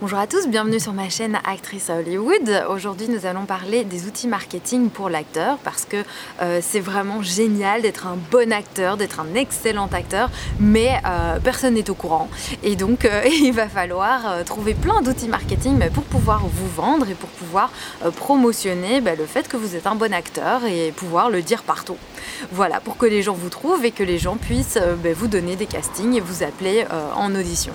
Bonjour à tous, bienvenue sur ma chaîne Actrice Hollywood. Aujourd'hui, nous allons parler des outils marketing pour l'acteur parce que euh, c'est vraiment génial d'être un bon acteur, d'être un excellent acteur, mais euh, personne n'est au courant. Et donc, euh, il va falloir trouver plein d'outils marketing pour pouvoir vous vendre et pour pouvoir promotionner bah, le fait que vous êtes un bon acteur et pouvoir le dire partout. Voilà, pour que les gens vous trouvent et que les gens puissent bah, vous donner des castings et vous appeler en audition.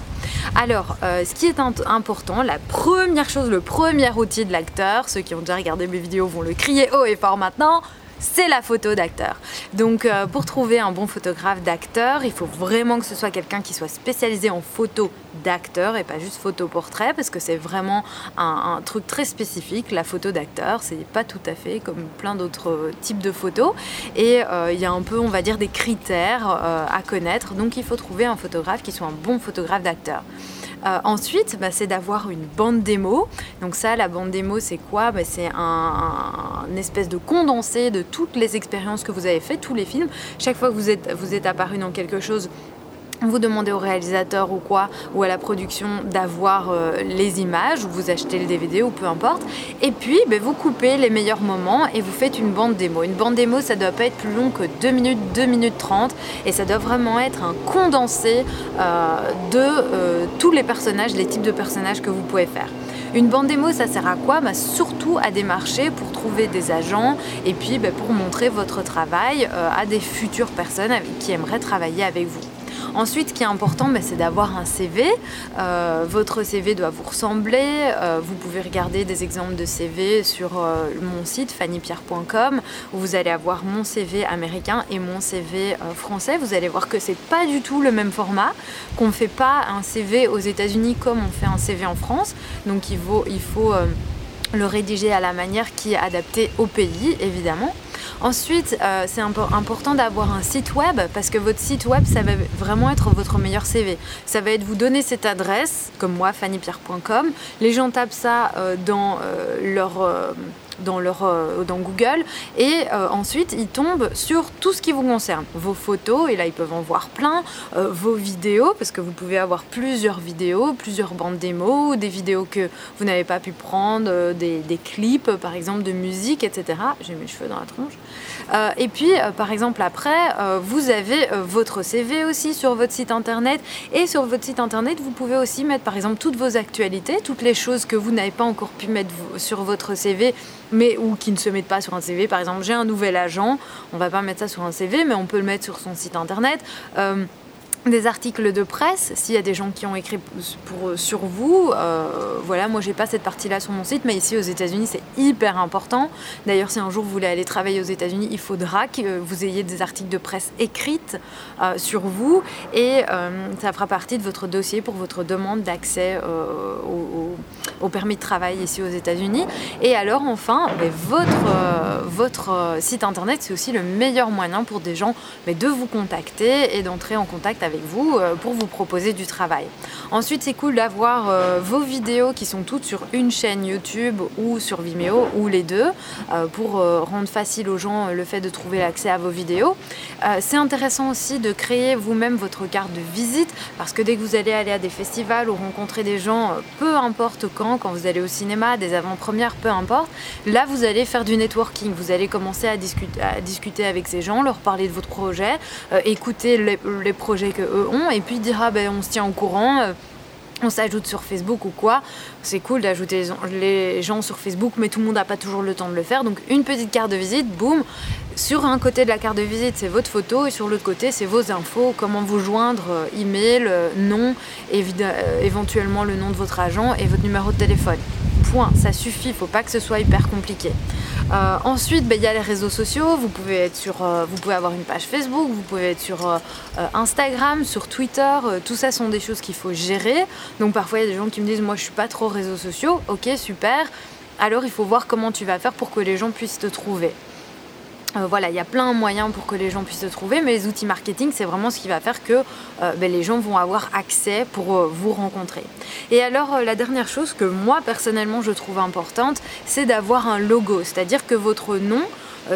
Alors, ce qui est important, la première chose, le premier outil de l'acteur, ceux qui ont déjà regardé mes vidéos vont le crier haut et fort maintenant, c'est la photo d'acteur. Donc euh, pour trouver un bon photographe d'acteur, il faut vraiment que ce soit quelqu'un qui soit spécialisé en photo d'acteur et pas juste photo portrait parce que c'est vraiment un, truc très spécifique. La photo d'acteur, c'est pas tout à fait comme plein d'autres types de photos et euh, il y a un peu, on va dire, des critères euh, à connaître. Donc il faut trouver un photographe qui soit un bon photographe d'acteur. Euh, ensuite, bah, c'est d'avoir une bande démo. Donc ça, la bande démo, c'est quoi? Bah, C'est un, espèce de condensé de toutes les expériences que vous avez faites, tous les films. Chaque fois que vous êtes, vous êtes apparu dans quelque chose, vous demandez au réalisateur ou quoi, ou à la production d'avoir euh, les images, ou vous achetez le DVD ou peu importe. Et puis, ben, vous coupez les meilleurs moments et vous faites une bande démo. Une bande démo, ça doit pas être plus long que 2 minutes, 2 minutes 30, et ça doit vraiment être un condensé euh, de euh, tous les personnages, les types de personnages que vous pouvez faire. Une bande démo, ça sert à quoi? Bah, Surtout à démarcher pour trouver des agents et puis bah, pour montrer votre travail à des futures personnes qui aimeraient travailler avec vous. Ensuite, ce qui est important, bah, c'est d'avoir un CV. Euh, votre CV doit vous ressembler. Euh, vous pouvez regarder des exemples de CV sur euh, mon site fannypierre.com où vous allez avoir mon CV américain et mon CV français. Vous allez voir que c'est pas du tout le même format, qu'on ne fait pas un CV aux États-Unis comme on fait un CV en France. Donc il faut le rédiger à la manière qui est adaptée au pays, évidemment. Ensuite, euh, c'est important d'avoir un site web parce que votre site web, ça va vraiment être votre meilleur CV. Ça va être vous donner cette adresse, comme moi, fannypierre.com. Les gens tapent ça euh, dans euh, leur dans, leur, euh, dans Google et euh, ensuite ils tombent sur tout ce qui vous concerne. Vos photos, et là ils peuvent en voir plein, euh, vos vidéos, parce que vous pouvez avoir plusieurs vidéos, plusieurs bandes démos, des vidéos que vous n'avez pas pu prendre, des, des, clips par exemple de musique, etc. J'ai mes cheveux dans la tronche. et puis par exemple après, vous avez votre CV aussi sur votre site internet et sur votre site internet vous pouvez aussi mettre par exemple toutes vos actualités, toutes les choses que vous n'avez pas encore pu mettre sur votre CV mais ou qui ne se mettent pas sur un CV. Par exemple, j'ai un nouvel agent, on va pas mettre ça sur un CV, mais on peut le mettre sur son site internet. Euh, des articles de presse, s'il y a des gens qui ont écrit pour, euh, sur vous. Euh, voilà, moi j'ai pas cette partie-là sur mon site, mais ici aux États-Unis c'est hyper important. D'ailleurs, si un jour vous voulez aller travailler aux États-Unis, il faudra que vous ayez des articles de presse écrites euh, sur vous et ça fera partie de votre dossier pour votre demande d'accès au, permis de travail ici aux États-Unis. Et alors enfin, votre, site internet c'est aussi le meilleur moyen pour des gens de vous contacter et d'entrer en contact avec vous euh, pour vous proposer du travail. Ensuite, c'est cool d'avoir euh, vos vidéos qui sont toutes sur une chaîne YouTube ou sur Vimeo ou les deux euh, pour rendre facile aux gens le fait de trouver l'accès à vos vidéos. c'est intéressant aussi de créer vous-même votre carte de visite parce que dès que vous allez aller à des festivals ou rencontrer des gens, peu importe quand, quand vous allez au cinéma, des avant-premières, peu importe, là vous allez faire du networking. Vous allez commencer à, discuter, avec ces gens, leur parler de votre projet, écouter les, les projets que ont, et puis dire ah ben on se tient au courant. Euh, on s'ajoute sur Facebook ou quoi. C'est cool d'ajouter les gens sur Facebook, mais tout le monde n'a pas toujours le temps de le faire. Donc une petite carte de visite, boum. Sur un côté de la carte de visite, c'est votre photo, et sur l'autre côté, c'est vos infos, comment vous joindre, euh, email, euh, nom, éventuellement le nom de votre agent et votre numéro de téléphone. Point, ça suffit, faut pas que ce soit hyper compliqué. Euh, ensuite, ben, il y a les réseaux sociaux. Euh, vous pouvez avoir une page Facebook, vous pouvez être sur euh, Instagram, sur Twitter. tout ça sont des choses qu'il faut gérer. Donc parfois, il y a des gens qui me disent Moi, je suis pas trop réseaux sociaux. Ok, super. Alors, il faut voir comment tu vas faire pour que les gens puissent te trouver. Euh, voilà, il y a plein de moyens pour que les gens puissent se trouver, mais les outils marketing, c'est vraiment ce qui va faire que euh, ben, les gens vont avoir accès pour euh, vous rencontrer. Et alors, la dernière chose que moi, personnellement, je trouve importante, c'est d'avoir un logo, c'est-à-dire que votre nom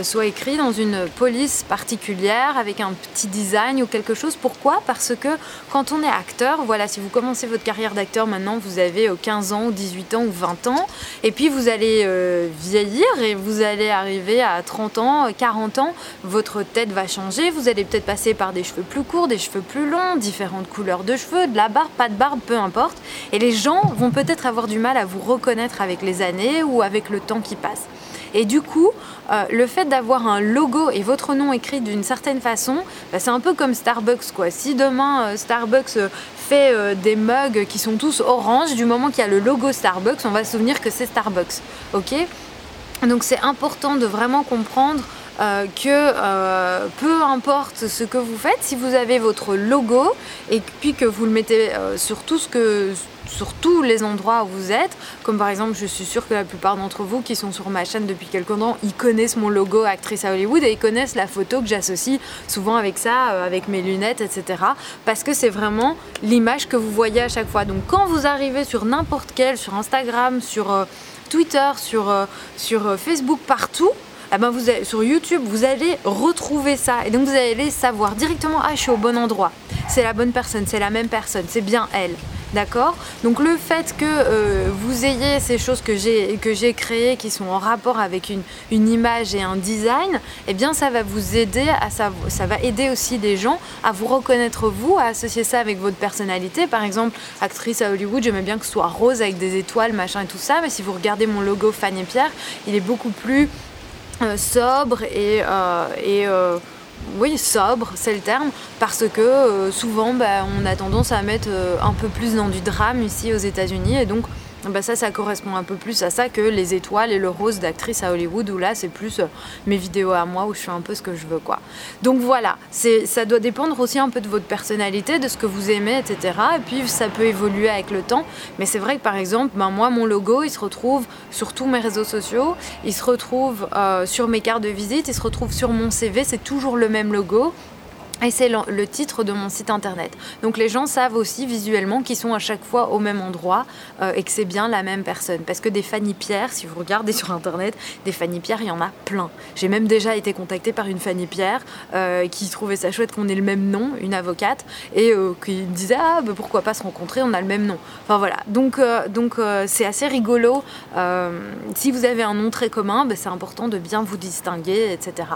soit écrit dans une police particulière avec un petit design ou quelque chose. Pourquoi? Parce que quand on est acteur, voilà, si vous commencez votre carrière d'acteur maintenant, vous avez 15 ans, 18 ans ou 20 ans, et puis vous allez vieillir et vous allez arriver à 30 ans, 40 ans, votre tête va changer, vous allez peut-être passer par des cheveux plus courts, des cheveux plus longs, différentes couleurs de cheveux, de la barbe, pas de barbe, peu importe. Et les gens vont peut-être avoir du mal à vous reconnaître avec les années ou avec le temps qui passe. Et du coup, euh, le fait d'avoir un logo et votre nom écrit d'une certaine façon, bah, c'est un peu comme Starbucks quoi. Si demain euh, Starbucks euh, fait des mugs qui sont tous orange, du moment qu'il y a le logo Starbucks, on va se souvenir que c'est Starbucks. Ok? Donc c'est important de vraiment comprendre que peu importe ce que vous faites, si vous avez votre logo et puis que vous le mettez sur tout ce que sur tous les endroits où vous êtes. Comme par exemple, je suis sûre que la plupart d'entre vous qui sont sur ma chaîne depuis quelques temps, ils connaissent mon logo actrice à Hollywood et ils connaissent la photo que j'associe souvent avec ça, euh, avec mes lunettes, etc. Parce que c'est vraiment l'image que vous voyez à chaque fois. Donc quand vous arrivez sur n'importe quel, sur Instagram, sur euh, Twitter, sur, euh, Facebook, partout, eh ben sur YouTube, vous allez retrouver ça. Et donc vous allez savoir directement, ah je suis au bon endroit. C'est la bonne personne, c'est la même personne, c'est bien elle. D'accord Donc le fait que euh, vous ayez ces choses que j'ai, créées qui sont en rapport avec une, image et un design, eh bien ça va vous aider à ça, ça va aider aussi des gens à vous reconnaître vous, à associer ça avec votre personnalité. Par exemple, actrice à Hollywood, j'aimais bien que ce soit rose avec des étoiles, machin et tout ça, mais si vous regardez mon logo Fanny Pierre, il est beaucoup plus euh, sobre et, euh, et oui, sobre, c'est le terme, parce que euh, souvent bah, on a tendance à mettre euh, un peu plus dans du drame ici aux États-Unis et donc bah ça, ça correspond un peu plus à ça que les étoiles et le rose d'actrice à Hollywood, où là, c'est plus euh, mes vidéos à moi, où je fais un peu ce que je veux, quoi. Donc voilà, ça doit dépendre aussi un peu de votre personnalité, de ce que vous aimez, etc. Et puis, ça peut évoluer avec le temps. Mais c'est vrai que, par exemple, ben, moi, mon logo, il se retrouve sur tous mes réseaux sociaux, il se retrouve euh, sur mes cartes de visite, il se retrouve sur mon CV, c'est toujours le même logo. Et c'est le titre de mon site internet. Donc les gens savent aussi visuellement qu'ils sont à chaque fois au même endroit euh, et que c'est bien la même personne. Parce que des Fanny Pierre, si vous regardez sur internet, des Fanny Pierre, il y en a plein. J'ai même déjà été contactée par une Fanny Pierre euh, qui trouvait ça chouette qu'on ait le même nom, une avocate, et euh, qui disait ah bah, pourquoi pas se rencontrer, on a le même nom. Enfin voilà. Donc donc c'est assez rigolo. si vous avez un nom très commun, bah, c'est important de bien vous distinguer, etc.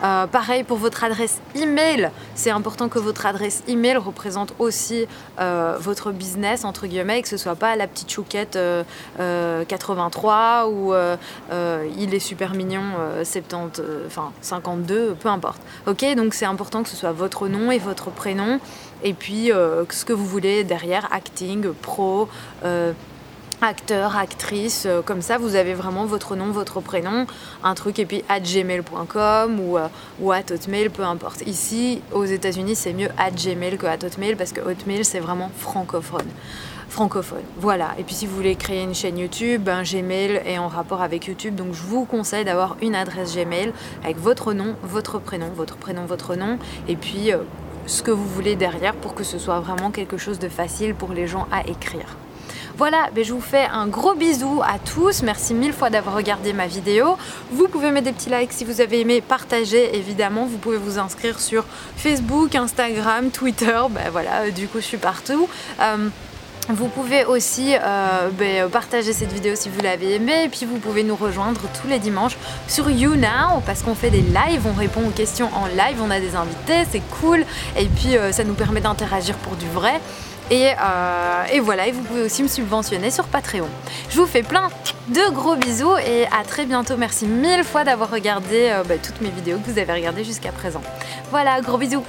pareil pour votre adresse email c'est important que votre adresse email représente aussi euh, votre business, entre guillemets, que ce soit pas la petite chouquette 83 euh, euh, ou il est super mignon 70, enfin 52, peu importe. Ok, donc c'est important que ce soit votre nom et votre prénom et puis ce que vous voulez derrière, acting, pro acteur, actrice, euh, comme ça vous avez vraiment votre nom, votre prénom, un truc et puis at gmail.com ou, euh, ou at hotmail, peu importe. Ici aux États-Unis c'est mieux at gmail que at hotmail parce que hotmail c'est vraiment francophone. Francophone, voilà. Et puis si vous voulez créer une chaîne YouTube, Gmail est en rapport avec YouTube, donc je vous conseille d'avoir une adresse Gmail avec votre nom, votre prénom, votre prénom, votre nom, et puis euh, ce que vous voulez derrière pour que ce soit vraiment quelque chose de facile pour les gens à écrire. Voilà, ben, je vous fais un gros bisou à tous. Merci mille fois d'avoir regardé ma vidéo. Vous pouvez mettre des petits likes si vous avez aimé, partager évidemment. Vous pouvez vous inscrire sur Facebook, Instagram, Twitter. Ben voilà, du coup je suis partout. Euh, vous pouvez aussi euh, ben, partager cette vidéo si vous l'avez aimée et puis vous pouvez nous rejoindre tous les dimanches sur YouNow parce qu'on fait des lives, on répond aux questions en live, on a des invités, c'est cool et puis euh, ça nous permet d'interagir pour du vrai. Euh, et, voilà, et vous pouvez aussi me subventionner sur Patreon. Je vous fais plein de gros bisous et à très bientôt. Merci mille fois d'avoir regardé bah, toutes mes vidéos que vous avez regardées jusqu'à présent. Voilà, gros bisous